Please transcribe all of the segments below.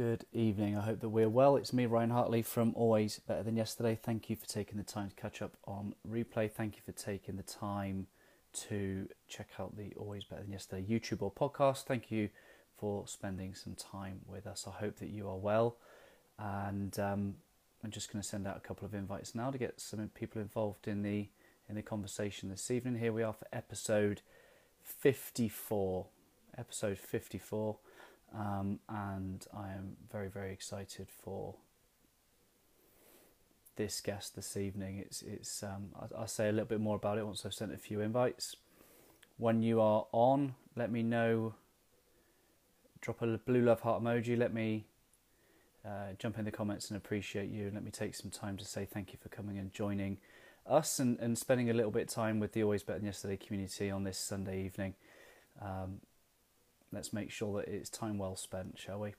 Good evening. I hope that we're well. It's me, Ryan Hartley from Always Better Than Yesterday. Thank you for taking the time to catch up on replay. Thank you for taking the time to check out the Always Better Than Yesterday YouTube or podcast. Thank you for spending some time with us. I hope that you are well. And um, I'm just going to send out a couple of invites now to get some people involved in the in the conversation this evening. Here we are for episode 54. Episode 54. Um, and I am very, very excited for this guest this evening. It's, it's. Um, I, will say a little bit more about it once I've sent a few invites. When you are on, let me know. Drop a blue love heart emoji. Let me uh, jump in the comments and appreciate you. Let me take some time to say thank you for coming and joining us and, and spending a little bit of time with the Always Better Than Yesterday community on this Sunday evening. Um, let's make sure that it's time well spent, shall we?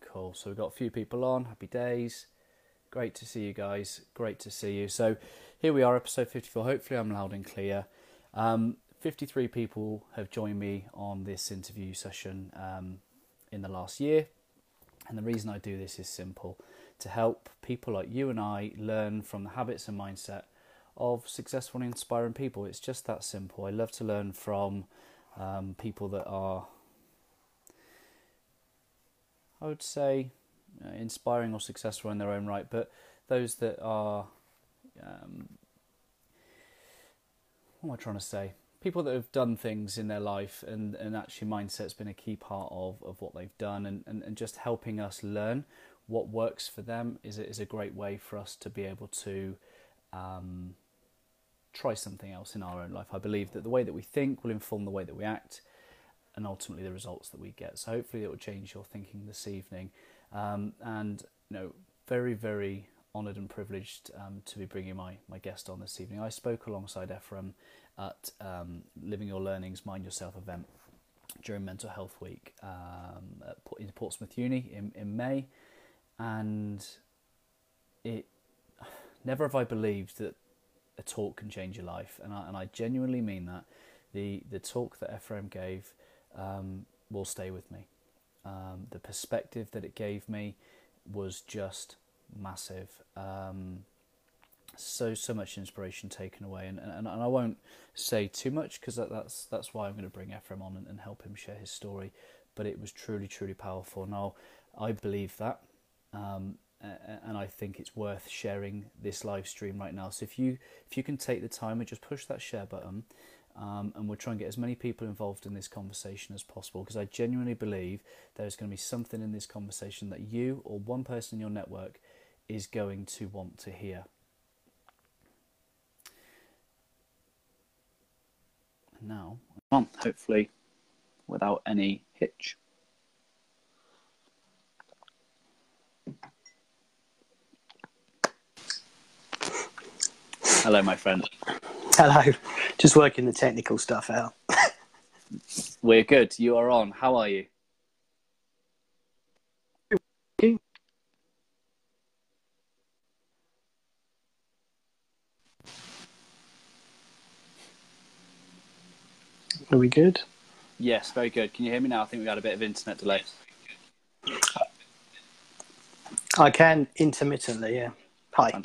Cool. So we've got a few people on. Happy days. Great to see you guys. Great to see you. So here we are, episode 54. Hopefully, I'm loud and clear. Um, 53 people have joined me on this interview session um, in the last year. And the reason I do this is simple to help people like you and I learn from the habits and mindset of successful and inspiring people. It's just that simple. I love to learn from um, people that are, I would say, uh, inspiring or successful in their own right, but those that are, um, what am I trying to say? People that have done things in their life and, and actually mindset's been a key part of, of what they've done and, and, and just helping us learn what works for them is is a great way for us to be able to um, try something else in our own life. I believe that the way that we think will inform the way that we act and ultimately the results that we get. So hopefully it will change your thinking this evening. Um, and you know, very, very honoured and privileged um, to be bringing my, my guest on this evening. I spoke alongside Ephraim at um, Living Your Learnings Mind Yourself event during Mental Health Week um, at, in Portsmouth Uni in, in May. And it never have I believed that a talk can change your life, and I, and I genuinely mean that. The the talk that Ephraim gave um, will stay with me. Um, the perspective that it gave me was just massive. Um, so so much inspiration taken away, and and, and I won't say too much because that, that's that's why I'm going to bring Ephraim on and, and help him share his story. But it was truly truly powerful. Now I believe that. Um, and I think it's worth sharing this live stream right now. So if you if you can take the time and just push that share button, um, and we'll try and get as many people involved in this conversation as possible because I genuinely believe there's going to be something in this conversation that you or one person in your network is going to want to hear. Now, on hopefully without any hitch. Hello, my friend. Hello. Just working the technical stuff out. We're good. You are on. How are you? Are we good? Yes, very good. Can you hear me now? I think we had a bit of internet delay. I can intermittently, yeah. Hi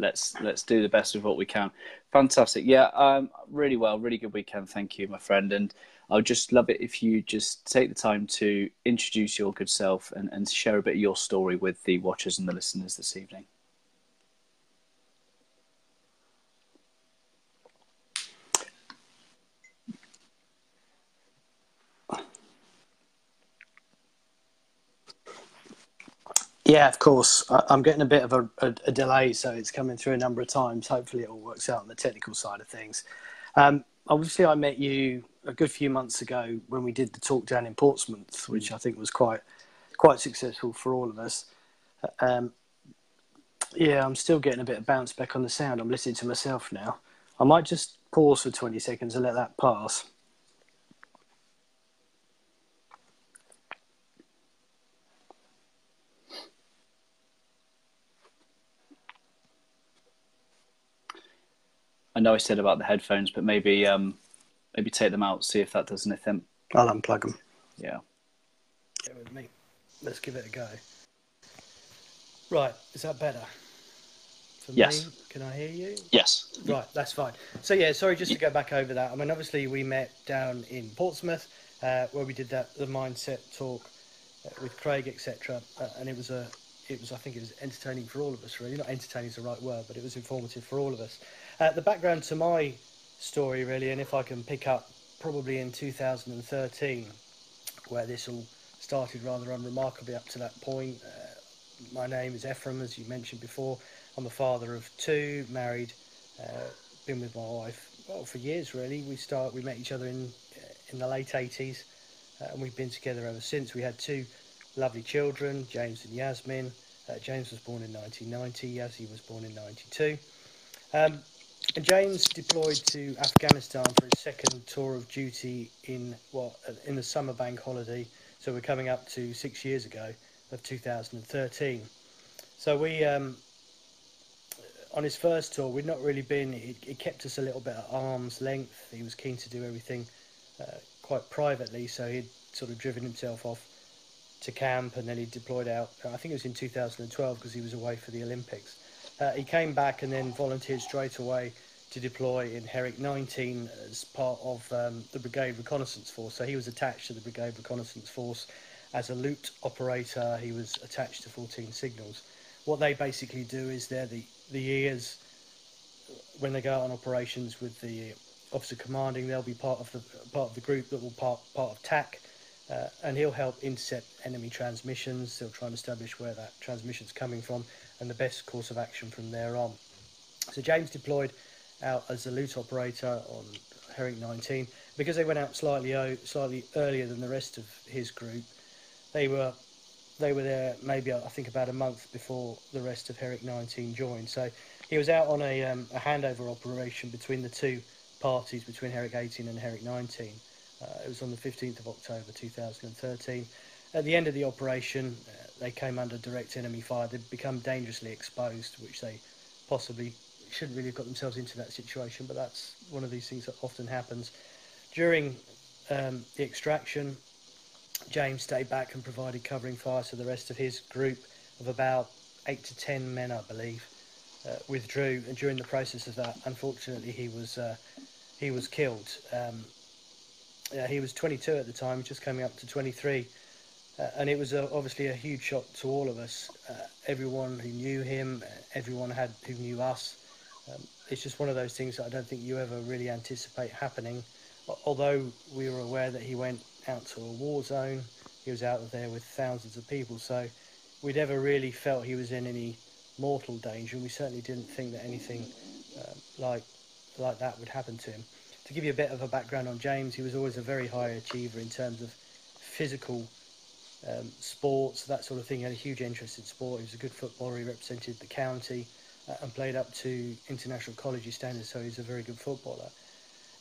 let's let's do the best of what we can. Fantastic, yeah, um, really well, really good weekend. Thank you, my friend, and I'd just love it if you just take the time to introduce your good self and, and share a bit of your story with the watchers and the listeners this evening. Yeah, of course. I'm getting a bit of a, a, a, delay, so it's coming through a number of times. Hopefully, it all works out on the technical side of things. Um, obviously, I met you a good few months ago when we did the talk down in Portsmouth, which I think was quite quite successful for all of us. Um, yeah, I'm still getting a bit of bounce back on the sound. I'm listening to myself now. I might just pause for 20 seconds and let that pass. I know I said about the headphones, but maybe um, maybe take them out, see if that does anything. I'll unplug them. Yeah. Get with me. let's give it a go. Right, is that better? For Yes. me, can I hear you? Yes. Right, that's fine. So yeah, sorry, just to go back over that. I mean, obviously we met down in Portsmouth, uh, where we did that the mindset talk uh, with Craig, etc. Uh, and it was a, it was I think it was entertaining for all of us. Really, not entertaining is the right word, but it was informative for all of us. Uh, the background to my story, really, and if I can pick up probably in 2013, where this all started rather unremarkably up to that point. Uh, my name is Ephraim, as you mentioned before. I'm a father of two, married, uh, been with my wife well for years really. We start we met each other in in the late 80s, uh, and we've been together ever since. We had two lovely children, James and Yasmin. Uh, James was born in 1990. Yazzie was born in 92. Um, James deployed to Afghanistan for his second tour of duty in what in the summer bank holiday. So we're coming up to six years ago of 2013. So we, um, on his first tour, we'd not really been. It, it kept us a little bit at arm's length. He was keen to do everything uh, quite privately, so he'd sort of driven himself off to camp, and then he deployed out. I think it was in 2012 because he was away for the Olympics. Uh, he came back and then volunteered straight away to deploy in Herrick 19 as part of um, the Brigade Reconnaissance Force. So he was attached to the Brigade Reconnaissance Force as a LEWT operator. He was attached to 14 Signals. What they basically do is they're the, the ears when they go out on operations with the officer commanding. They'll be part of the part of the group that will part part of TAC. Uh, and he'll help intercept enemy transmissions. He'll try and establish where that transmission's coming from and the best course of action from there on. So James deployed out as a LEWT operator on Herrick 19 because they went out slightly slightly earlier than the rest of his group. They were they were there maybe I think about a month before the rest of Herrick 19 joined. So he was out on a, um, a handover operation between the two parties between Herrick 18 and Herrick 19. Uh, it was on the 15th of October 2013. At the end of the operation, uh, they came under direct enemy fire. They'd become dangerously exposed, which they possibly shouldn't really have got themselves into that situation, but that's one of these things that often happens. During um, the extraction, James stayed back and provided covering fire, so the rest of his group of about eight to ten men, I believe, uh, withdrew. And during the process of that, unfortunately, he was uh, he was killed. Um, yeah, he was 22 at the time, just coming up to 23, uh, and it was a, obviously a huge shock to all of us. Uh, everyone who knew him, uh, everyone had who knew us. Um, it's just one of those things that I don't think you ever really anticipate happening. Although we were aware that he went out to a war zone, he was out there with thousands of people, so we'd never really felt he was in any mortal danger, and we certainly didn't think that anything uh, like like that would happen to him. To give you a bit of a background on James, he was always a very high achiever in terms of physical um, sports, that sort of thing. He had a huge interest in sport. He was a good footballer. He represented the county uh, and played up to international college standards, so he's a very good footballer.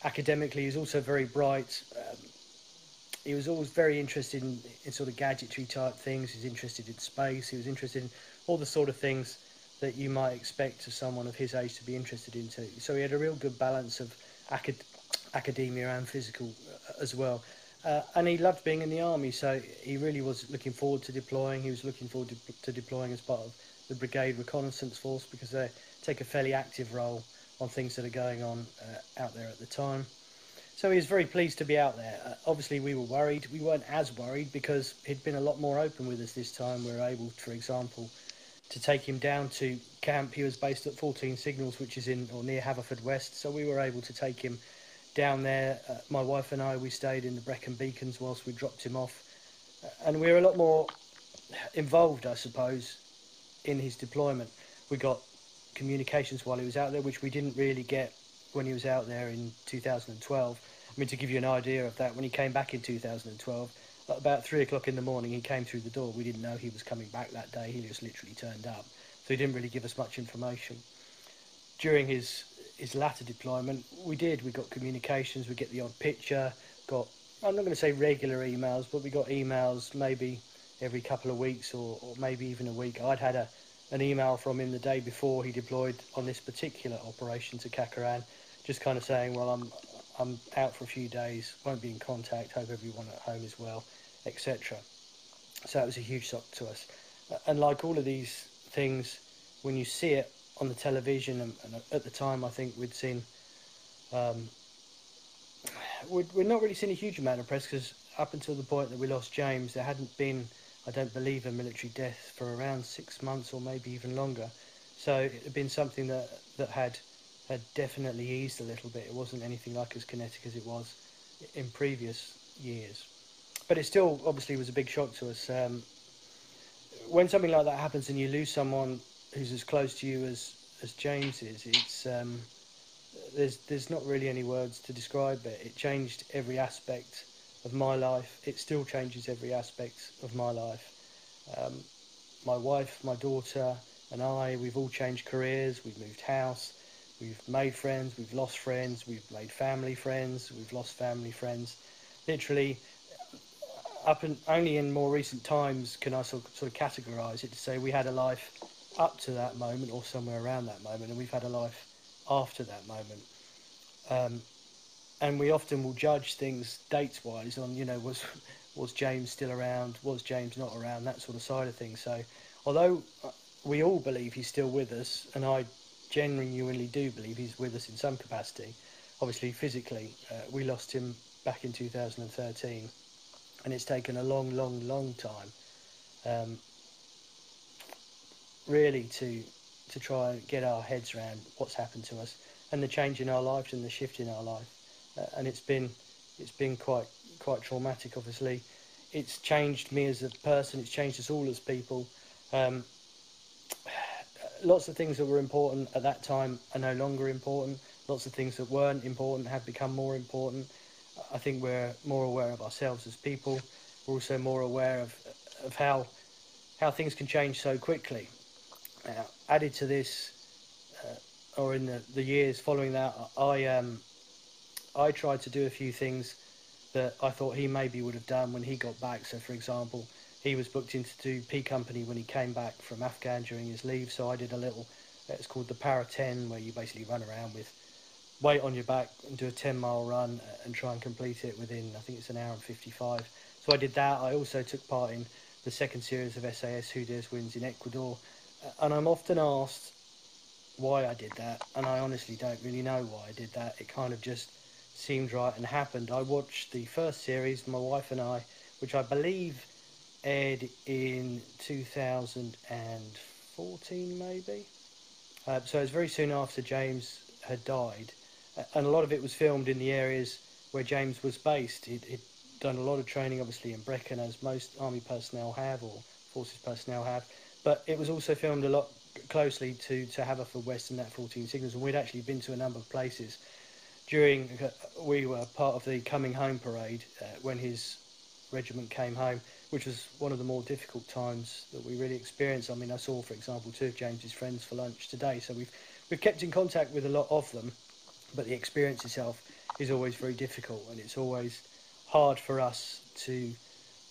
Academically, he's also very bright. Um, he was always very interested in, in sort of gadgetry type things. He's interested in space. He was interested in all the sort of things that you might expect of someone of his age to be interested into. So he had a real good balance of acad- academia and physical uh, as well. Uh, and he loved being in the army, so he really was looking forward to deploying. He was looking forward to, to deploying as part of the Brigade Reconnaissance Force because they take a fairly active role on things that are going on uh, out there at the time. So he was very pleased to be out there. Uh, obviously, we were worried. We weren't as worried because he'd been a lot more open with us this time. We were able, for example, to take him down to camp. He was based at 14 Signals, which is in or near Haverfordwest. So we were able to take him down there. Uh, my wife and I, we stayed in the Brecon Beacons whilst we dropped him off, uh, and we were a lot more involved, I suppose, in his deployment. We got communications while he was out there, which we didn't really get when he was out there in 2012. I mean, to give you an idea of that, when he came back in 2012, about three o'clock in the morning, he came through the door. We didn't know he was coming back that day. He just literally turned up, so he didn't really give us much information. During his his latter deployment, we did. We got communications. We get the odd picture. Got I'm not going to say regular emails, but we got emails maybe every couple of weeks or, or maybe even a week. I'd had a an email from him the day before he deployed on this particular operation to Kakaran, just kind of saying, "Well, I'm I'm out for a few days. Won't be in contact. Hope everyone at home is well, etc." So it was a huge shock to us. And like all of these things, when you see it on the television, and, and at the time, I think we'd seen, um, we'd, we'd not really seen a huge amount of press because up until the point that we lost James, there hadn't been, I don't believe, a military death for around six months or maybe even longer. So it had been something that, that had had definitely eased a little bit. It wasn't anything like as kinetic as it was in previous years. But it still obviously was a big shock to us. Um, when something like that happens and you lose someone who's as close to you as, as James is, it's um, there's there's not really any words to describe it. It changed every aspect of my life. It still changes every aspect of my life. Um, my wife, my daughter, and I, we've all changed careers. We've moved house. We've made friends. We've lost friends. We've made family friends. We've lost family friends. Literally, up and only in more recent times can I sort of, sort of categorise it to say we had a life up to that moment or somewhere around that moment, and we've had a life after that moment. Um, and we often will judge things dates wise on you know was was James still around was James not around that sort of side of things so although uh, we all believe he's still with us and I genuinely do believe he's with us in some capacity obviously physically uh, we lost him back in 2013 and it's taken a long long long time um, really to to try and get our heads around what's happened to us and the change in our lives and the shift in our life uh, and it's been it's been quite quite traumatic. Obviously, it's changed me as a person. It's changed us all as people. Um, lots of things that were important at that time are no longer important. Lots of things that weren't important have become more important. I think we're more aware of ourselves as people. We're also more aware of of how how things can change so quickly. Now, added to this, uh, or in the, the years following that, I um, I tried to do a few things that I thought he maybe would have done when he got back. So, for example, he was booked into do P Company when he came back from Afghan during his leave. So I did a little, it's called the Para 10, where you basically run around with weight on your back and do a 10 mile run and try and complete it within, I think it's an hour and 55. So I did that. I also took part in the second series of SAS Who Dares Wins in Ecuador. And I'm often asked why I did that, and I honestly don't really know why I did that. It kind of just seemed right and happened. I watched the first series, my wife and I, which I believe aired in 2014 maybe. Uh, so it was very soon after James had died, and a lot of it was filmed in the areas where James was based. He'd, he'd done a lot of training, obviously, in Brecon, as most army personnel have or forces personnel have, but it was also filmed a lot closely to, to Haverfordwest and that 14 signals, and we'd actually been to a number of places during uh, we were part of the coming home parade uh, when his regiment came home, which was one of the more difficult times that we really experienced. I mean, I saw, for example, two of James's friends for lunch today, so we've we've kept in contact with a lot of them, but the experience itself is always very difficult, and it's always hard for us to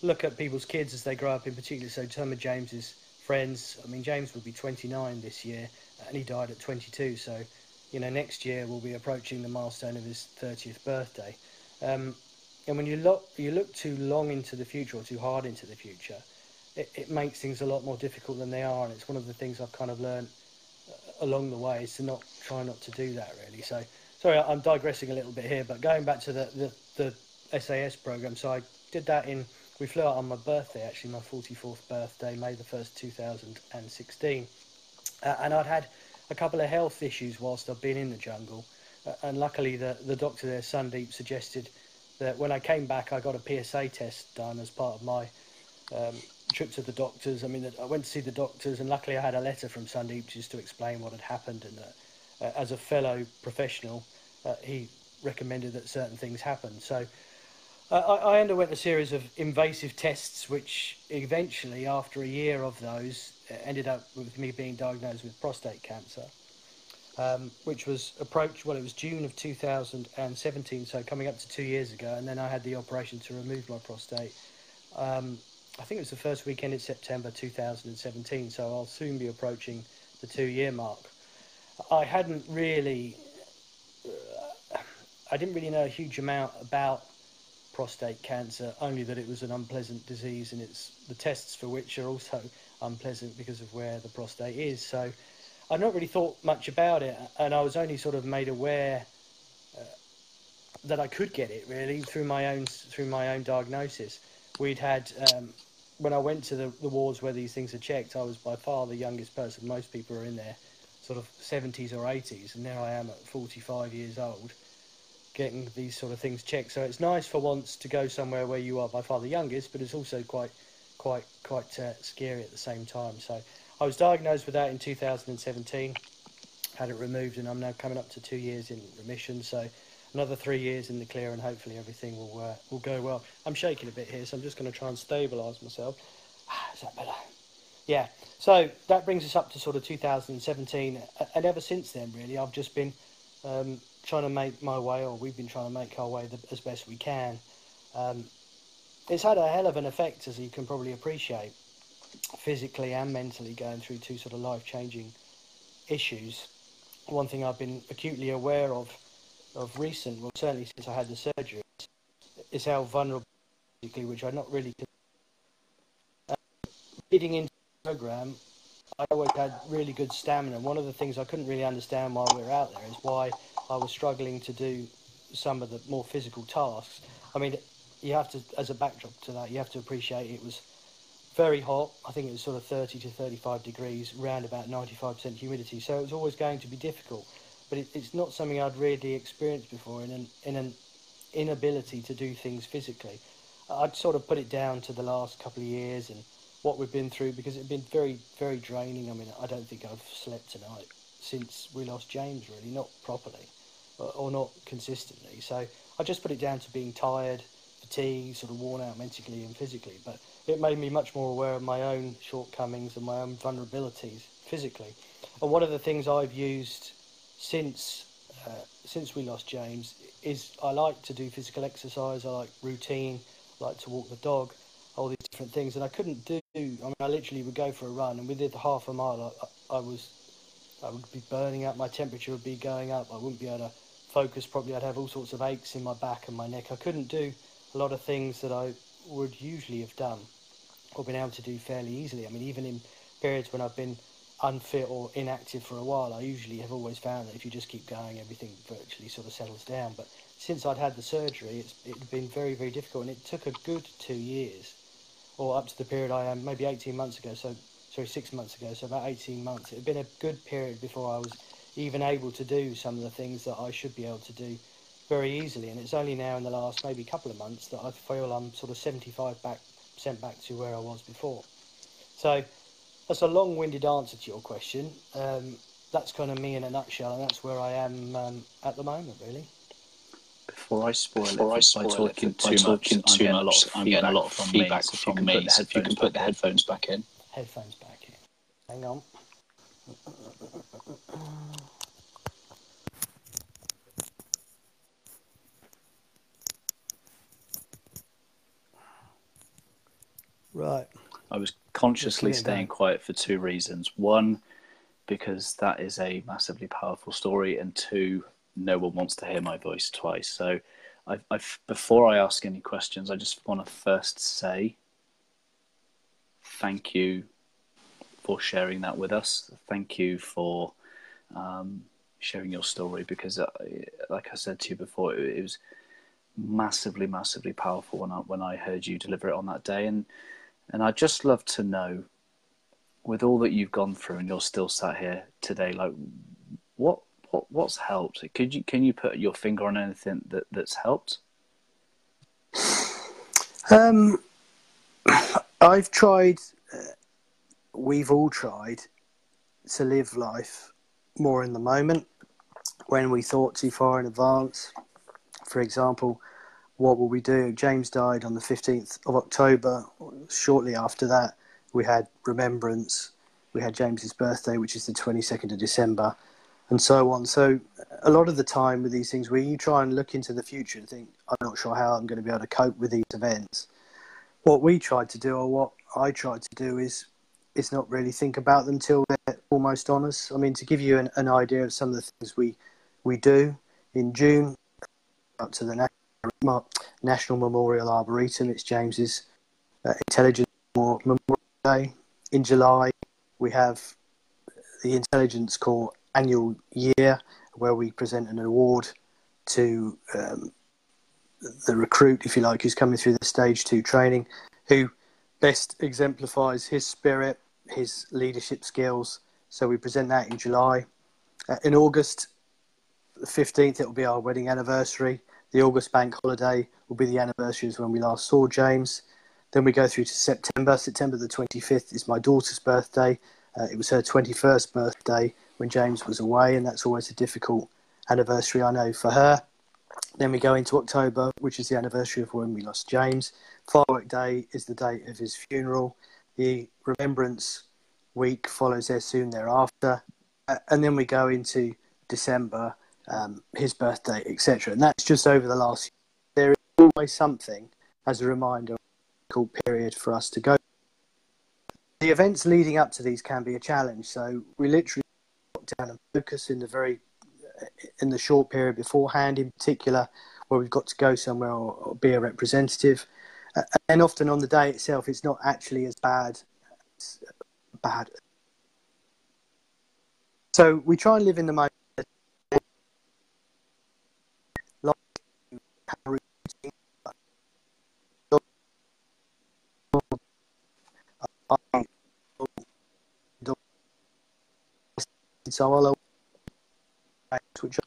look at people's kids as they grow up. In particular, so some of James's friends. I mean, James will be 29 this year, and he died at 22, so you know, next year we'll be approaching the milestone of his 30th birthday. Um, and when you look, you look too long into the future or too hard into the future, it, it makes things a lot more difficult than they are. And it's one of the things I've kind of learned uh, along the way is to not try not to do that really. So, sorry, I'm digressing a little bit here, but going back to the, the, the SAS program, so I did that in, we flew out on my birthday, actually, my 44th birthday, May the 1st, 2016. Uh, and I'd had a couple of health issues whilst I'd been in the jungle. Uh, and luckily, the, the doctor there, Sandeep, suggested that when I came back, I got a PSA test done as part of my um, trip to the doctors. I mean, I went to see the doctors, and luckily, I had a letter from Sandeep just to explain what had happened. And that, uh, as a fellow professional, uh, he recommended that certain things happen. So I, I underwent a series of invasive tests, which eventually, after a year of those, ended up with me being diagnosed with prostate cancer, um, which was approached, well, it was June of 2017, so coming up to two years ago, and then I had the operation to remove my prostate. Um, I think it was the first weekend in September 2017, so I'll soon be approaching the two year mark. I hadn't really, uh, I didn't really know a huge amount about prostate cancer, only that it was an unpleasant disease and it's the tests for which are also unpleasant because of where the prostate is. So I'd not really thought much about it, and I was only sort of made aware uh, that I could get it really through my own through my own diagnosis. We'd had um, when I went to the, the wards where these things are checked, I was by far the youngest person. Most people are in their sort of 70s or 80s, and there I am at 45 years old getting these sort of things checked. So it's nice for once to go somewhere where you are by far the youngest, but it's also quite, quite, quite uh, scary at the same time. So I was diagnosed with that in 2017, had it removed, and I'm now coming up to two years in remission. So another three years in the clear, and hopefully everything will uh, will go well. I'm shaking a bit here, so I'm just going to try and stabilise myself. Is that better? Yeah. So that brings us up to sort of 2017, and ever since then, really, I've just been um, trying to make my way, or we've been trying to make our way the, as best we can. Um, it's had a hell of an effect, as you can probably appreciate, physically and mentally, going through two sort of life changing issues. One thing I've been acutely aware of, of recent, well, certainly since I had the surgery, is how vulnerable, physically, which I'm not really. Uh, leading into the program, I always had really good stamina. One of the things I couldn't really understand while we were out there is why I was struggling to do some of the more physical tasks. I mean, you have to, as a backdrop to that, you have to appreciate it was very hot. I think it was sort of 30 to 35 degrees, round about 95% humidity. So it was always going to be difficult. But it, it's not something I'd really experienced before in an, in an inability to do things physically. I'd sort of put it down to the last couple of years and what we've been through because it's been very, very draining. I mean, I don't think I've slept tonight since we lost James, really, not properly or not consistently. So I just put it down to being tired, fatigued, sort of worn out mentally and physically. But it made me much more aware of my own shortcomings and my own vulnerabilities physically. And one of the things I've used since uh, since we lost James is I like to do physical exercise. I like routine. I like to walk the dog. All these different things, and I couldn't do. I mean, I literally would go for a run, and within half a mile, I, I was I would be burning up. My temperature would be going up. I wouldn't be able to focus properly. I'd have all sorts of aches in my back and my neck. I couldn't do a lot of things that I would usually have done or been able to do fairly easily. I mean, even in periods when I've been unfit or inactive for a while, I usually have always found that if you just keep going, everything virtually sort of settles down. But since I'd had the surgery, it's it's been very, very difficult, and it took a good two years, or up to the period I am, maybe 18 months ago, so sorry, six months ago, so about 18 months. It had been a good period before I was even able to do some of the things that I should be able to do very easily. And it's only now in the last maybe couple of months that I feel I'm sort of 75 back, percent back to where I was before. So that's a long-winded answer to your question. Um, that's kind of me in a nutshell, and that's where I am um, at the moment, really. Before I spoil Before it, I spoil by talking, it, too, much, I'm getting a lot of I'm getting a lot of feedback from mates. If you can put the headphones back in. Headphones back in. Hang on. Right. I was consciously staying quiet for two reasons. One, because that is a massively powerful story, and two, no one wants to hear my voice twice. So, I've, I've, before I ask any questions, I just want to first say thank you for sharing that with us. Thank you for um, sharing your story because, uh, like I said to you before, it, it was massively, massively powerful when I when I heard you deliver it on that day, and and I'd just love to know, with all that you've gone through, and you're still sat here today, like what what what's helped? Could you can you put your finger on anything that that's helped? Um, I've tried. Uh, we've all tried to live life more in the moment when we thought too far in advance. For example, what will we do? James died on the 15th of October. Shortly after that, we had Remembrance. We had James's birthday, which is the 22nd of December, and so on. So, a lot of the time with these things, where you try and look into the future and think, I'm not sure how I'm going to be able to cope with these events. What we tried to do, or what I tried to do, is is not really think about them till they're almost on us. I mean, to give you an, an idea of some of the things we we do in June, up to the National Memorial Arboretum. It's James's uh, Intelligence Memorial Day. In July, we have the Intelligence Corps annual year where we present an award to um, the recruit, if you like, who's coming through the stage two training, who best exemplifies his spirit, his leadership skills. So we present that in July. Uh, in August, the 15th, it will be our wedding anniversary. The August bank holiday will be the anniversary of when we last saw James. Then we go through to September. September the 25th is my daughter's birthday. Uh, it was her 21st birthday when James was away, and that's always a difficult anniversary, I know, for her. Then we go into October, which is the anniversary of when we lost James. Firework Day is the date of his funeral. The Remembrance Week follows there soon thereafter. Uh, and then we go into December, um, his birthday, etc. And that's just over the last year. There is always something as a reminder a period for us to go. The events leading up to these can be a challenge. So we literally lock down and focus in the very in the short period beforehand, in particular, where we've got to go somewhere or, or be a representative. Uh, and often on the day itself, it's not actually as bad. As bad. So we try and live in the moment. So I'll which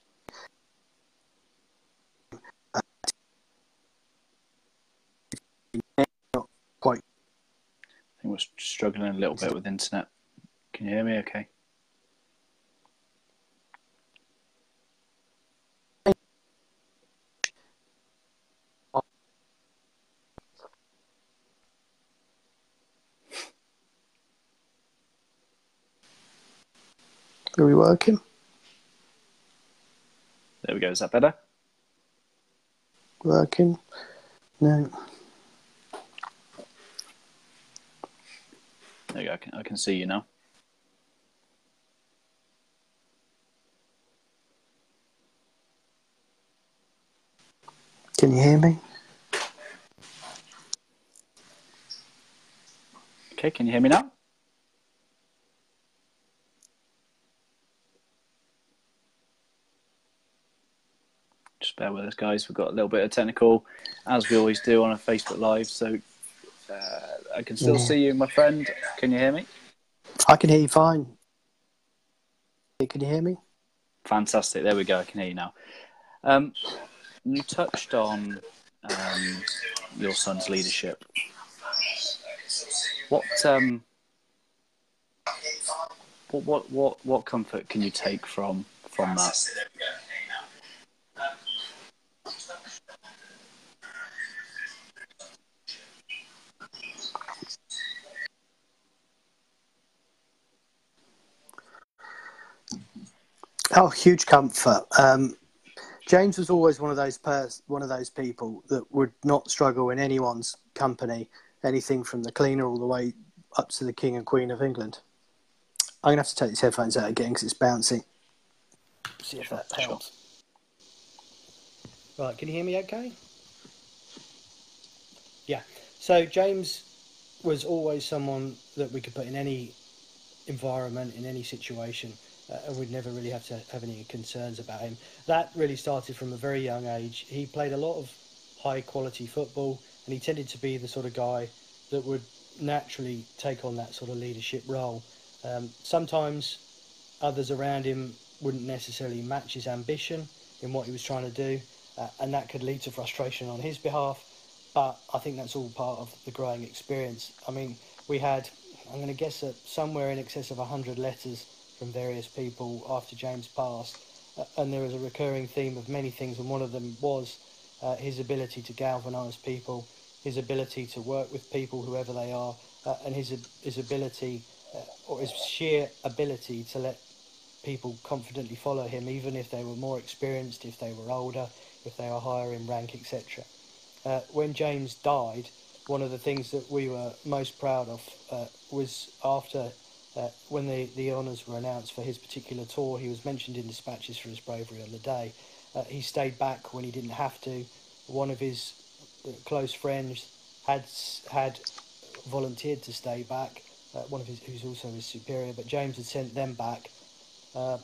quite. I think we're struggling a little bit with internet. Can you hear me? Okay. Are we working? There we go. Is that better? Working? No. There you go. I can, I can see you now. Can you hear me? Okay, can you hear me now? Just bear with us, guys. We've got a little bit of technical, as we always do on a Facebook Live. So uh, I can still yeah. see you, my friend. Can you hear me? I can hear you fine. Can you hear me? Fantastic. There we go. I can hear you now. Um, you touched on um, your son's leadership. What, um, what, what, what, what comfort can you take from from that? Oh, huge comfort. Um, James was always one of those pers- one of those people that would not struggle in anyone's company, anything from the cleaner all the way up to the King and Queen of England. I'm gonna have to take these headphones out again because it's bouncing. See if that helps. Right, can you hear me? Okay. Yeah. So James was always someone that we could put in any environment, in any situation and we'd never really have to have any concerns about him. That really started from a very young age. He played a lot of high quality football, and he tended to be the sort of guy that would naturally take on that sort of leadership role. Um, sometimes others around him wouldn't necessarily match his ambition in what he was trying to do, uh, and that could lead to frustration on his behalf. But I think that's all part of the growing experience. I mean, we had, I'm going to guess that somewhere in excess of 100 letters from various people after James passed, uh, and there was a recurring theme of many things, and one of them was uh, his ability to galvanise people, his ability to work with people, whoever they are, uh, and his his ability uh, or his sheer ability to let people confidently follow him, even if they were more experienced, if they were older, if they were higher in rank, etc. Uh, when James died, one of the things that we were most proud of uh, was after uh, when the, the honours were announced for his particular tour, he was mentioned in dispatches for his bravery on the day. Uh, he stayed back when he didn't have to. one of his close friends had had volunteered to stay back. Uh, one of his, who's also his superior, but James had sent them back uh,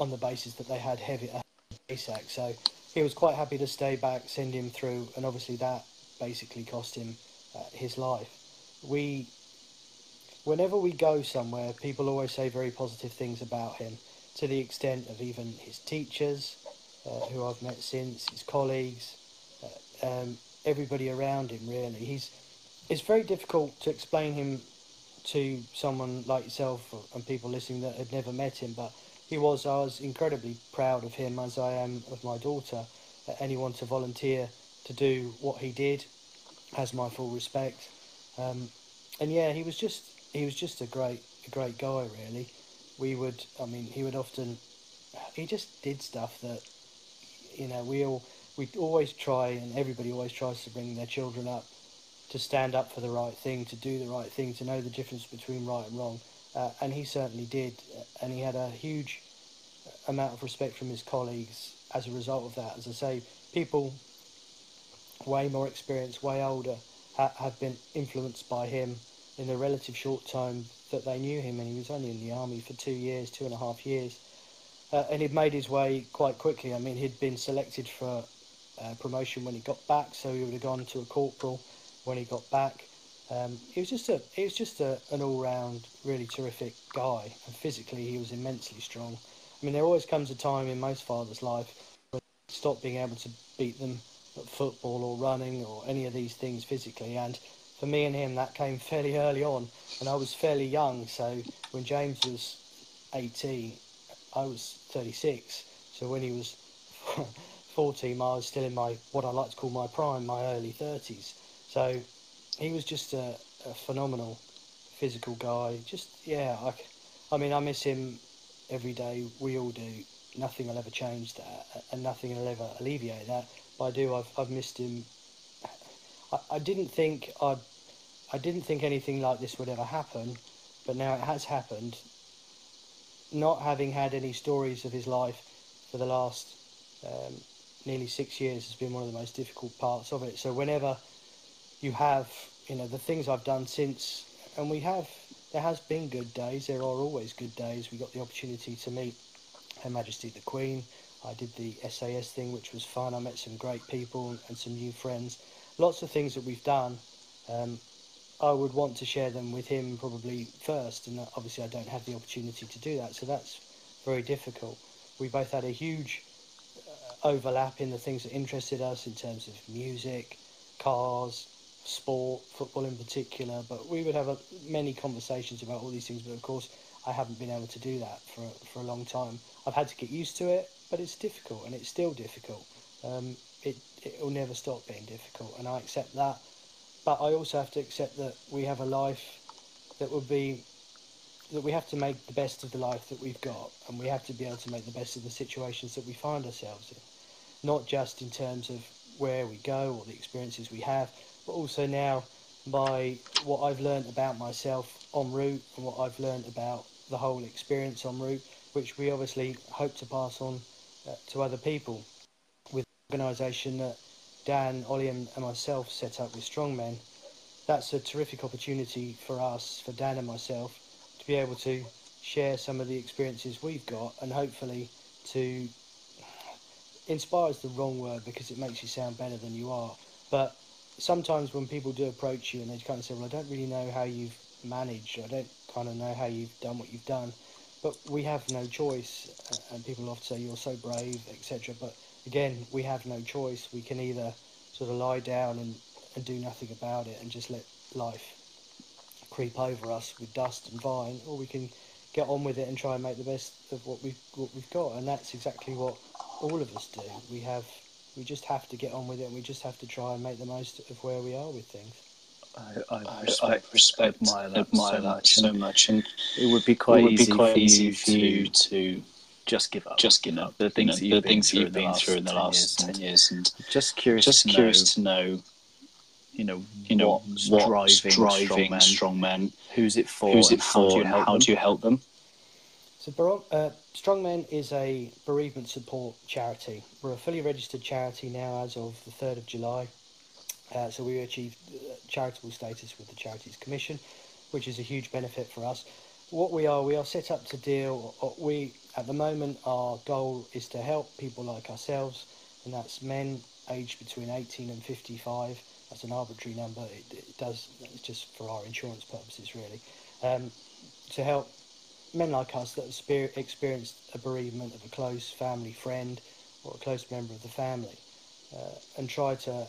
on the basis that they had heavy uh, ASAC. So he was quite happy to stay back, send him through, and obviously that basically cost him uh, his life. We, whenever we go somewhere, people always say very positive things about him, to the extent of even his teachers, uh, who I've met since, his colleagues, uh, um, everybody around him. Really, he's. It's very difficult to explain him to someone like yourself and people listening that had never met him, but he was. I was incredibly proud of him, as I am of my daughter. anyone to volunteer to do what he did has my full respect. Um, and yeah, he was just he was just a great a great guy. Really, we would. I mean, he would often. He just did stuff that, you know, we all we always try, and everybody always tries to bring their children up to stand up for the right thing, to do the right thing, to know the difference between right and wrong. Uh, and he certainly did, and he had a huge amount of respect from his colleagues as a result of that. As I say, people way more experienced, way older, ha- have been influenced by him in the relative short time that they knew him, and he was only in the army for two years, two and a half years. Uh, and he'd made his way quite quickly. I mean, he'd been selected for uh, promotion when he got back, so he would have gone to a corporal when he got back. Um, he was just a he was just a, an all round really terrific guy, and physically he was immensely strong. I mean, there always comes a time in most fathers' life where they stop being able to beat them at football or running or any of these things physically, and for me and him that came fairly early on, and I was fairly young. So when James was 18, I was 36. So when he was 14, I was still in my what I like to call my prime, my early 30s. So he was just a, a phenomenal physical guy. Just yeah, I, I mean I miss him every day. We all do. Nothing will ever change that, and nothing will ever alleviate that. But I do. I've I've missed him. I, I didn't think I'd. I didn't think anything like this would ever happen, but now it has happened. Not having had any stories of his life for the last um, nearly six years has been one of the most difficult parts of it. So whenever you have, you know, the things I've done since, and we have, there has been good days. There are always good days. We got the opportunity to meet Her Majesty the Queen. I did the SAS thing, which was fun. I met some great people and some new friends. Lots of things that we've done. Um, I would want to share them with him probably first, and obviously I don't have the opportunity to do that, so that's very difficult. We both had a huge uh, overlap in the things that interested us in terms of music, cars, sport, football in particular, but we would have many conversations about all these things. But of course, I haven't been able to do that for for a long time. I've had to get used to it, but it's difficult, and it's still difficult. Um, it it will never stop being difficult, and I accept that. But I also have to accept that we have a life that would be that we have to make the best of the life that we've got, and we have to be able to make the best of the situations that we find ourselves in, not just in terms of where we go or the experiences we have, but also now by what I've learned about myself en route and what I've learned about the whole experience en route, which we obviously hope to pass on uh, to other people. Organisation that Dan, Ollie, and, and myself set up with Strongmen, that's a terrific opportunity for us, for Dan and myself, to be able to share some of the experiences we've got and hopefully to inspire is the wrong word because it makes you sound better than you are, but sometimes when people do approach you and they kind of say, "Well, I don't really know how you've managed. I don't kind of know how you've done what you've done," but we have no choice. And people often say, "You're so brave," etc. But again, we have no choice. We can either sort of lie down and, and do nothing about it and just let life creep over us with dust and vine, or we can get on with it and try and make the best of what we've what we've got. And that's exactly what all of us do. We have we just have to get on with it and we just have to try and make the most of where we are with things. I, I respect, I respect admire that, admire so, that much. so much, and it would be quite, would easy, be quite for easy you for you to, to just give up. just give up. The things you know, that you've the been things through you've in the been last through in the 10 last years ten years, and just curious, just to curious know, to know, you know, you know, what's what's driving, driving strong men, strong men, who's it for, who's and it how do for, you and help how them? do you help them? So, Bar- uh, Strongmen is a bereavement support charity. We're a fully registered charity now as of the 3rd of July. Uh, so, we achieved uh, charitable status with the Charities Commission, which is a huge benefit for us. What we are, we are set up to deal, uh, we, at the moment, our goal is to help people like ourselves, and that's men aged between 18 and 55. That's an arbitrary number, it, it does, it's just for our insurance purposes, really. Um, to help men like us that have experienced a bereavement of a close family friend or a close member of the family uh, and try to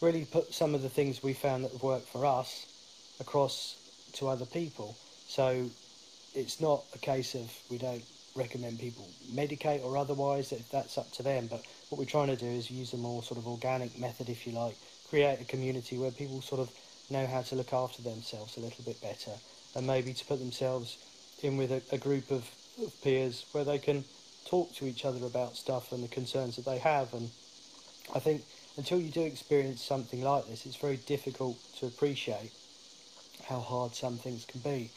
really put some of the things we found that have worked for us across to other people. So it's not a case of we don't recommend people medicate or otherwise, that that's up to them. But what we're trying to do is use a more sort of organic method, if you like, create a community where people sort of know how to look after themselves a little bit better and maybe to put themselves in with a, a group of, of peers where they can talk to each other about stuff and the concerns that they have. And I think until you do experience something like this, it's very difficult to appreciate how hard some things can be.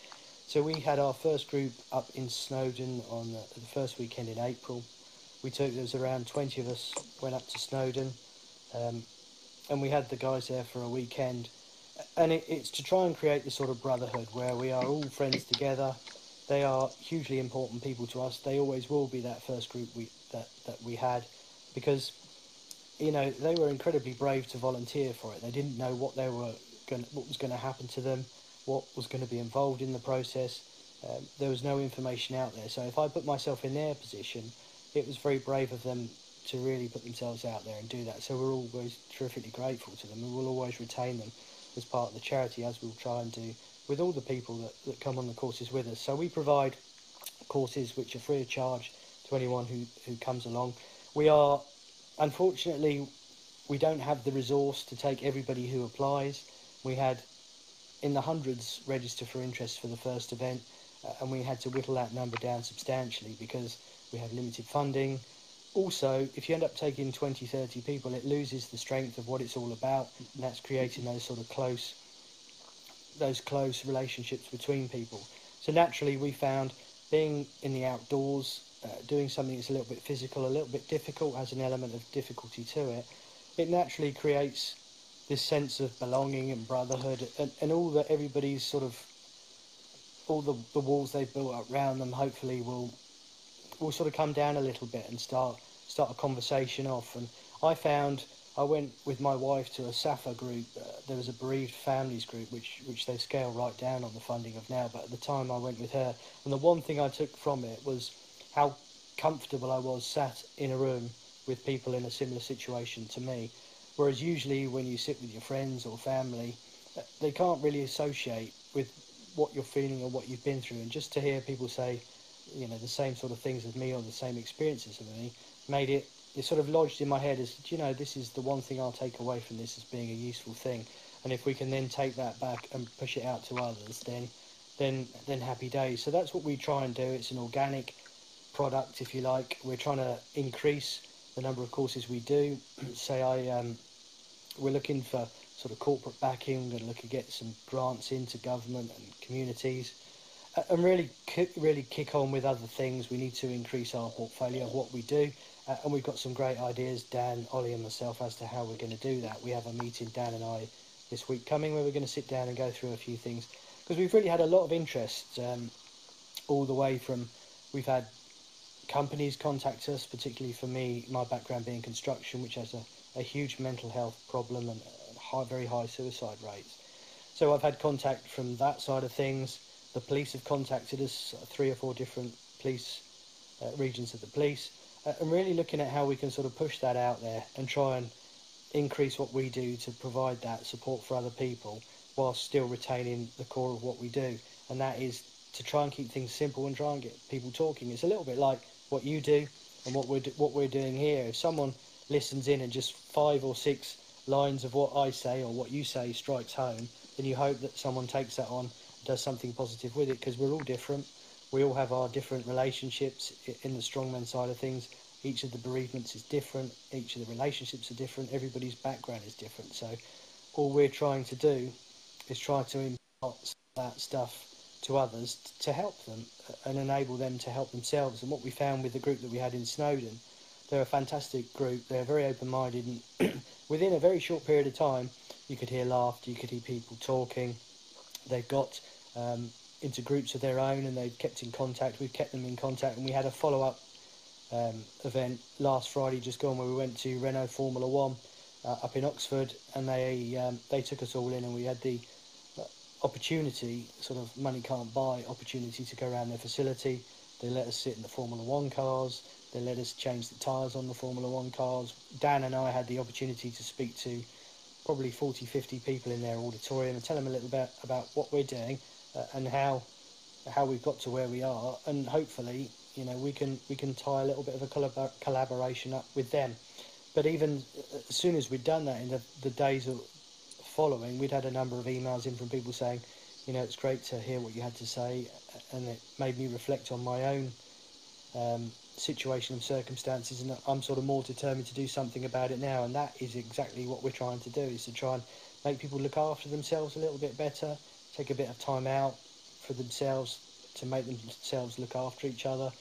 So we had our first group up in Snowdon on the, the first weekend in April. We took there was around 20 of us went up to Snowdon, um, and we had the guys there for a weekend. And it, it's to try and create this sort of brotherhood where we are all friends together. They are hugely important people to us. They always will be that first group we that, that we had, because you know they were incredibly brave to volunteer for it. They didn't know what they were going, what was going to happen to them what was going to be involved in the process. Um, there was no information out there. So if I put myself in their position, it was very brave of them to really put themselves out there and do that. So we're always terrifically grateful to them and we'll always retain them as part of the charity as we'll try and do with all the people that, that come on the courses with us. So we provide courses which are free of charge to anyone who, who comes along. We are, unfortunately, we don't have the resource to take everybody who applies. We had in the hundreds register for interest for the first event, uh, and we had to whittle that number down substantially because we have limited funding. Also, if you end up taking 20, 30 people, it loses the strength of what it's all about, and that's creating those sort of close, those close relationships between people. So naturally, we found being in the outdoors, uh, doing something that's a little bit physical, a little bit difficult, has an element of difficulty to it. It naturally creates this sense of belonging and brotherhood and, and all that everybody's sort of all the, the walls they've built up around them hopefully will will sort of come down a little bit and start start a conversation off. And I found I went with my wife to a SSAFA group. Uh, there was a bereaved families group which which they scale right down on the funding of now. But at the time I went with her and the one thing I took from it was how comfortable I was sat in a room with people in a similar situation to me Whereas usually when you sit with your friends or family, uh, they can't really associate with what you're feeling or what you've been through. And just to hear people say, you know, the same sort of things as me or the same experiences as me, made it, it sort of lodged in my head as, you know, this is the one thing I'll take away from this as being a useful thing. And if we can then take that back and push it out to others, then, then, then happy days. So that's what we try and do. It's an organic product, if you like. We're trying to increase the number of courses we do. Say I um, we're looking for sort of corporate backing. We're going to look at get some grants into government and communities, uh, and really, really kick on with other things. We need to increase our portfolio of what we do, uh, and we've got some great ideas, Dan, Ollie, and myself, as to how we're going to do that. We have a meeting, Dan and I, this week coming, where we're going to sit down and go through a few things because we've really had a lot of interest, um, all the way from we've had companies contact us, particularly for me, my background being construction, which has a a huge mental health problem and high, very high suicide rates. So I've had contact from that side of things. The police have contacted us, uh, three or four different police uh, regions of the police, uh, and really looking at how we can sort of push that out there and try and increase what we do to provide that support for other people whilst still retaining the core of what we do. And that is to try and keep things simple and try and get people talking. It's a little bit like what you do and what we're, what we're doing here. If someone listens in and just five or six lines of what I say or what you say strikes home, then you hope that someone takes that on, does something positive with it, because we're all different. We all have our different relationships in the strongman side of things. Each of the bereavements is different. Each of the relationships are different. Everybody's background is different. So all we're trying to do is try to impart that stuff to others to help them uh, and enable them to help themselves. And what we found with the group that we had in Snowdon, they're a fantastic group. They're very open-minded, and within a very short period of time, you could hear laughter, you could hear people talking. They've got um, into groups of their own, and they've kept in contact. We've kept them in contact, and we had a follow-up um, event last Friday, just gone, where we went to Renault Formula One uh, up in Oxford, and they um, they took us all in, and we had the uh, opportunity, sort of money can't buy opportunity to go around their facility. They let us sit in the Formula One cars. They let us change the tyres on the Formula One cars. Dan and I had the opportunity to speak to probably 40, 50 people in their auditorium and tell them a little bit about what we're doing uh, and how how we've got to where we are. And hopefully, you know, we can we can tie a little bit of a collab- collaboration up with them. But even uh, as soon as we'd done that in the, the days following, we'd had a number of emails in from people saying, you know, it's great to hear what you had to say, and it made me reflect on my own um, situation and circumstances, and I'm sort of more determined to do something about it now. And that is exactly what we're trying to do: is to try and make people look after themselves a little bit better, take a bit of time out for themselves to make themselves look after each other,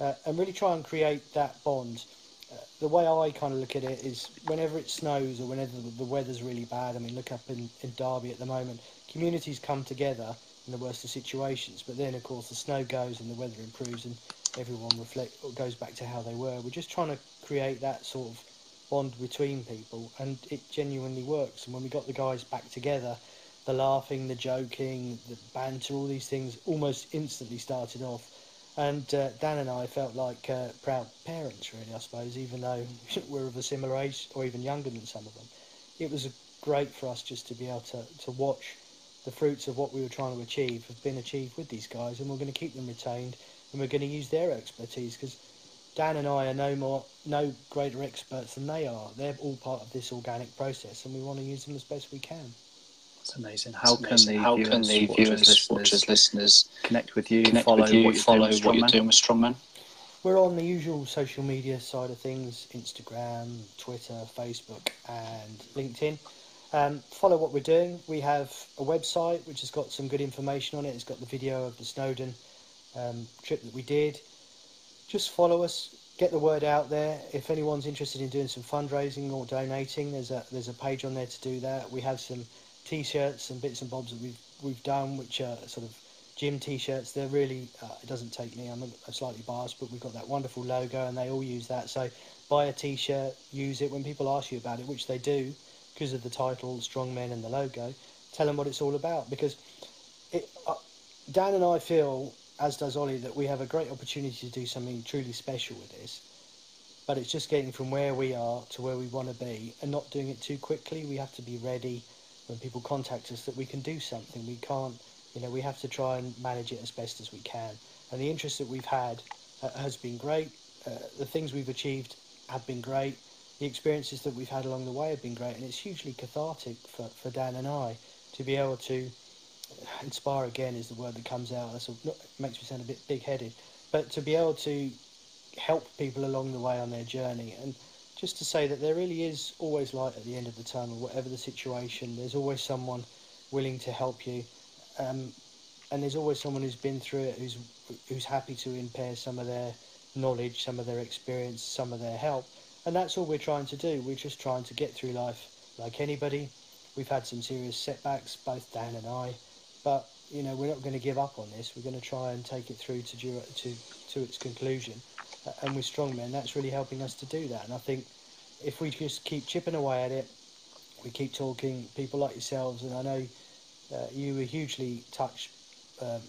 uh, and really try and create that bond. Uh, the way I kind of look at it is whenever it snows or whenever the, the weather's really bad. I mean, look up in, in Derby at the moment. Communities come together in the worst of situations, but then of course the snow goes and the weather improves and everyone reflect goes back to how they were. We're just trying to create that sort of bond between people, and it genuinely works. And when we got the guys back together, the laughing, the joking, the banter, all these things almost instantly started off. And uh, Dan and I felt like uh, proud parents, really, I suppose, even though we're of a similar age or even younger than some of them. It was great for us just to be able to, to watch the fruits of what we were trying to achieve have been achieved with these guys, and we're going to keep them retained and we're going to use their expertise because Dan and I are no more, no greater experts than they are. They're all part of this organic process, and we want to use them as best we can. That's amazing. How That's can the How viewers, can the watchers, viewers, listeners, watchers, listeners connect with you, connect follow, with you, what, you're follow doing what you're Strongman? doing with Strongman? We're on the usual social media side of things Instagram, Twitter, Facebook, and LinkedIn. Um, follow what we're doing. We have a website which has got some good information on it. It's got the video of the Snowdon um, trip that we did. Just follow us, get the word out there. If anyone's interested in doing some fundraising or donating, there's a there's a page on there to do that. We have some t-shirts and bits and bobs that we've we've done, which are sort of gym t-shirts. They're really uh, it doesn't take me. I'm a, slightly biased, but we've got that wonderful logo, and they all use that. So buy a t-shirt, use it when people ask you about it, which they do because of the title, Strong Men, and the logo. Tell them what it's all about because it, uh, Dan and I feel, as does Ollie, that we have a great opportunity to do something truly special with this. But it's just getting from where we are to where we want to be and not doing it too quickly. We have to be ready when people contact us that we can do something. We can't, you know, we have to try and manage it as best as we can. And the interest that we've had uh, has been great. Uh, the things we've achieved have been great the experiences that we've had along the way have been great, and it's hugely cathartic for, for Dan and I to be able to inspire again is the word that comes out. That's makes me sound a bit big-headed, but to be able to help people along the way on their journey, and just to say that there really is always light at the end of the tunnel, whatever the situation. There's always someone willing to help you, um, and there's always someone who's been through it, who's who's happy to impair some of their knowledge, some of their experience, some of their help and that's all we're trying to do. We're just trying to get through life like anybody. We've had some serious setbacks, both Dan and I, but you know we're not going to give up on this. We're going to try and take it through to to to its conclusion, and we're strong men. That's really helping us to do that. And I think if we just keep chipping away at it, we keep talking. People like yourselves, and I know uh, you were hugely touched um,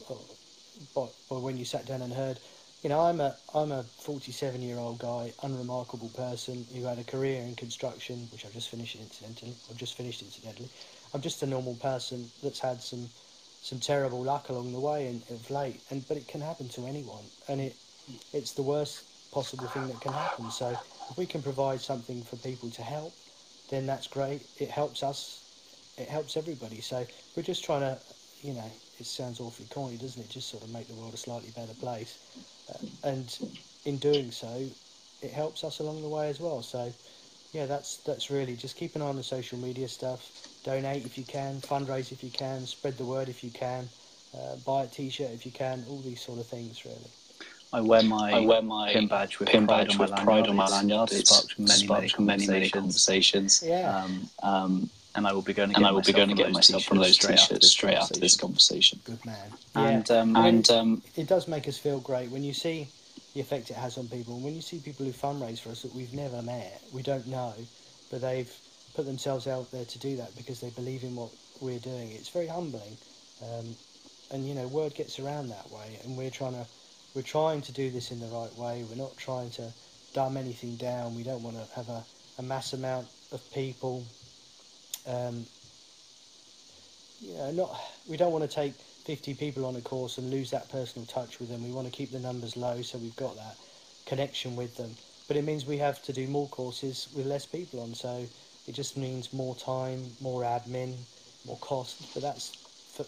by, by when you sat down and heard you know, I'm a I'm a 47 year old guy, unremarkable person who had a career in construction, which I've just finished incidentally. I've just finished incidentally. I'm just a normal person that's had some some terrible luck along the way and of late, and but it can happen to anyone, and it it's the worst possible thing that can happen. So if we can provide something for people to help, then that's great. It helps us. It helps everybody. So we're just trying to, you know, it sounds awfully corny, doesn't it? Just sort of make the world a slightly better place. Uh, and in doing so, it helps us along the way as well. So, yeah, that's that's really just keep an eye on the social media stuff. Donate if you can, fundraise if you can, spread the word if you can, Uh, buy a T-shirt if you can. All these sort of things, really. I wear my I wear my pin badge with pin pride badge on my with lanyard. pride on my It's lanyard. It's sparked many, many, sparked many, many conversations. conversations. Yeah. Um, um, and I will be going to get and I will be myself going to one get of those myself one of those t-shirts t-shirts straight after this conversation. Good man. And yeah. um, And um, it does make us feel great when you see the effect it has on people. And when you see people who fundraise for us that we've never met, we don't know, but they've put themselves out there to do that because they believe in what we're doing. It's very humbling, um, and you know, word gets around that way. And we're trying to, we're trying to do this in the right way. We're not trying to dumb anything down. We don't want to have a, a mass amount of people. Um, you know, not we don't want to take 50 people on a course and lose that personal touch with them. We want to keep the numbers low so we've got that connection with them. But it means we have to do more courses with less people on. So it just means more time, more admin, more cost. But that's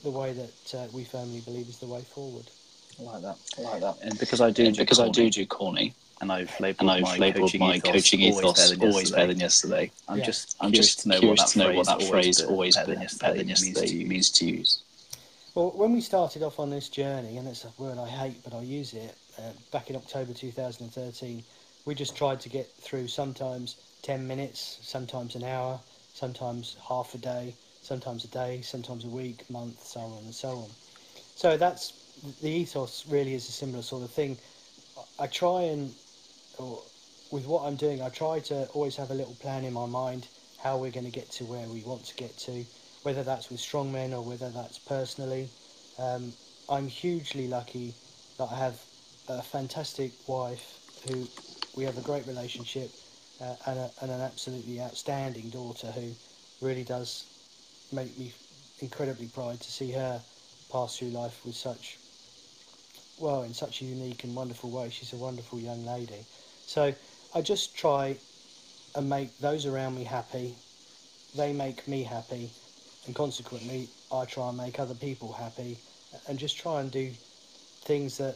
the way that uh, we firmly believe is the way forward. I like that. I like that. And because I do, And because I do corny, do corny, and I've labelled and I've my labelled coaching my ethos coaching ethos always better than always yesterday. better than yesterday. I'm Yeah. just I'm curious just to know curious what that to know what that phrase phrase always always better better than better than yesterday yesterday means means to use. Well, when we started off on this journey, and it's a word I hate, but I use it, uh, back in October 2013, we just tried to get through sometimes 10 minutes, sometimes an hour, sometimes half a day, sometimes a day, sometimes a week, month, so on and so on. So that's the ethos really is a similar sort of thing. I try and, or with what I'm doing, I try to always have a little plan in my mind how we're going to get to where we want to get to, whether that's with strongmen or whether that's personally. Um, I'm hugely lucky that I have a fantastic wife who we have a great relationship uh, and, a, and an absolutely outstanding daughter who really does make me incredibly proud to see her pass through life with such well in such a unique and wonderful way. She's a wonderful young lady. So i just try and make those around me happy. They make me happy. And consequently i try and make other people happy and just try and do things that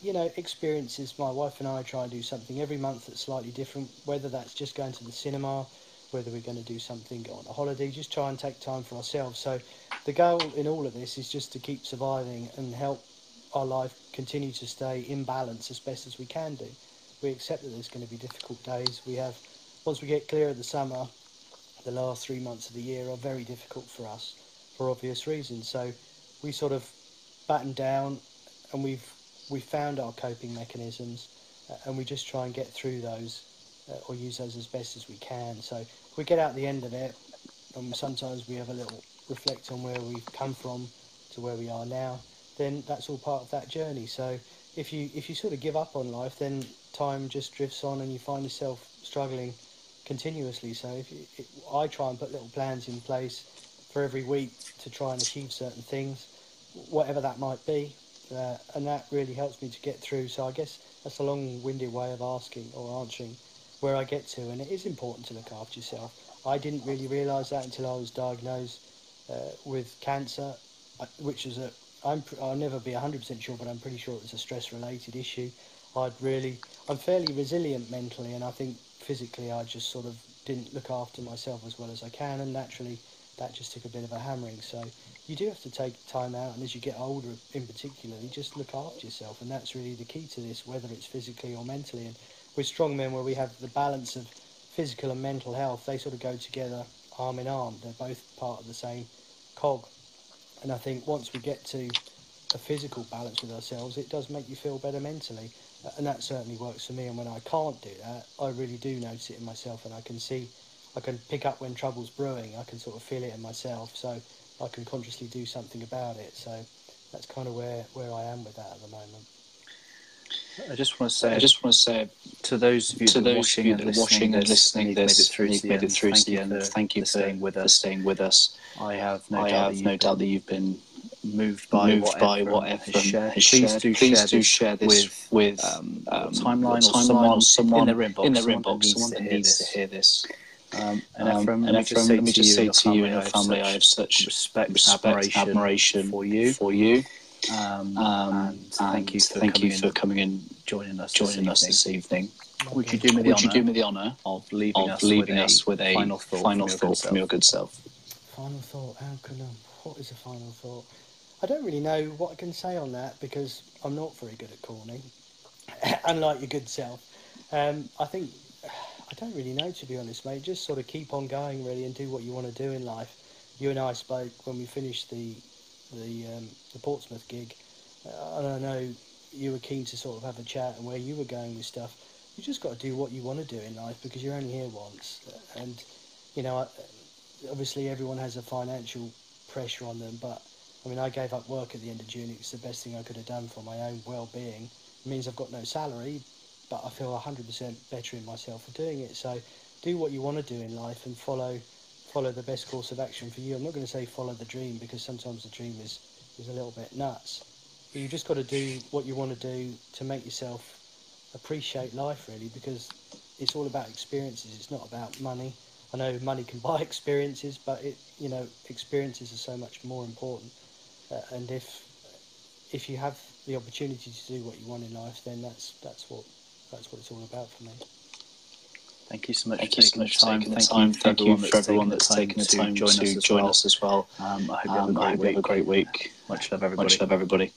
you know experiences my wife and i try and do something every month that's slightly different whether that's just going to the cinema whether we're going to do something go on a holiday just try and take time for ourselves. So the goal in all of this is just to keep surviving and help our life continue to stay in balance as best as we can do. We accept that there's going to be difficult days. We have once we get clear of the summer the last three months of the year are very difficult for us for obvious reasons. So we sort of batten down and we've we found our coping mechanisms uh, and we just try and get through those uh, or use those as best as we can. So we get out the end of it, and sometimes we have a little reflect on where we've come from to where we are now, then that's all part of that journey. So if you if you sort of give up on life, then time just drifts on and you find yourself struggling continuously. So if you, it, I try and put little plans in place for every week to try and achieve certain things, whatever that might be, uh, and that really helps me to get through. So I guess that's a long-winded way of asking or answering where I get to, and it is important to look after yourself. I didn't really realise that until I was diagnosed uh, with cancer, uh, which is a I'm I'll never be 100% sure, but I'm pretty sure it was a stress-related issue. I'd really I'm fairly resilient mentally, and I think physically I just sort of didn't look after myself as well as I can, and naturally that just took a bit of a hammering. So you do have to take time out, and as you get older, in particular, you just look after yourself, and that's really the key to this, whether it's physically or mentally. And with strong men, where we have the balance of physical and mental health, they sort of go together arm in arm. They're both part of the same cog. And I think once we get to a physical balance with ourselves, it does make you feel better mentally. And that certainly works for me. And when I can't do that, I really do notice it in myself, and I can see, I can pick up when trouble's brewing. I can sort of feel it in myself, so I can consciously do something about it. So that's kind of where, where I am with that at the moment. I just want to say, I just want to say to those of you to that are those watching you and listening, watching and listening you've made it this, through to you've the made end. it through Thank to the you end. for- Thank you for for staying with for us. staying with us. I have no I doubt have that you've no doubt that been you've been moved by moved what by Ephraim has shared. has Please shared. do Please share do this share this with with um, um, your timeline or timeline someone, or someone in their inbox, in their someone inbox, that someone that needs to this. hear this. Um, and Um, Ephraim, and let me just say me to just you say and to your you and your family, family, I I have have such such respect, respect, admiration, admiration for you. for you. Um, Um, and thank you for thank coming you for in, coming in, joining us joining us this this evening. evening. Would you do me the you honour do me the honour of leaving, of us, leaving with us with a final thought, final from, your thought good from your self? good self? Final thought. How can I? What is a final thought? I don't really know what I can say on that because I'm not very good at corny, unlike your good self. Um, I think I don't really know to be honest, mate. Just sort of keep on going really and do what you want to do in life. You and I spoke when we finished the the um, the Portsmouth gig, uh, and I know you were keen to sort of have a chat and where you were going with stuff. You just got to do what you want to do in life because you're only here once, and you know, obviously everyone has a financial pressure on them, but I mean, I gave up work at the end of June. It was the best thing I could have done for my own well-being. It means I've got no salary, but I feel 100% better in myself for doing it. So do what you want to do in life and follow follow the best course of action for you. I'm not going to say follow the dream because sometimes the dream is, is a little bit nuts. But you've just got to do what you want to do to make yourself appreciate life really because it's all about experiences. It's not about money. I know money can buy experiences, but it you know experiences are so much more important. Uh, and if if you have the opportunity to do what you want in life, then that's that's what that's what it's all about for me. Thank you so much Thank for taking so the time. Thank, Thank you for for everyone everyone that's taken the time to join, us, as join well. us as well. Um, I hope Um, you I have hope a you have great a great week. week. Much love, everybody. Much love, everybody.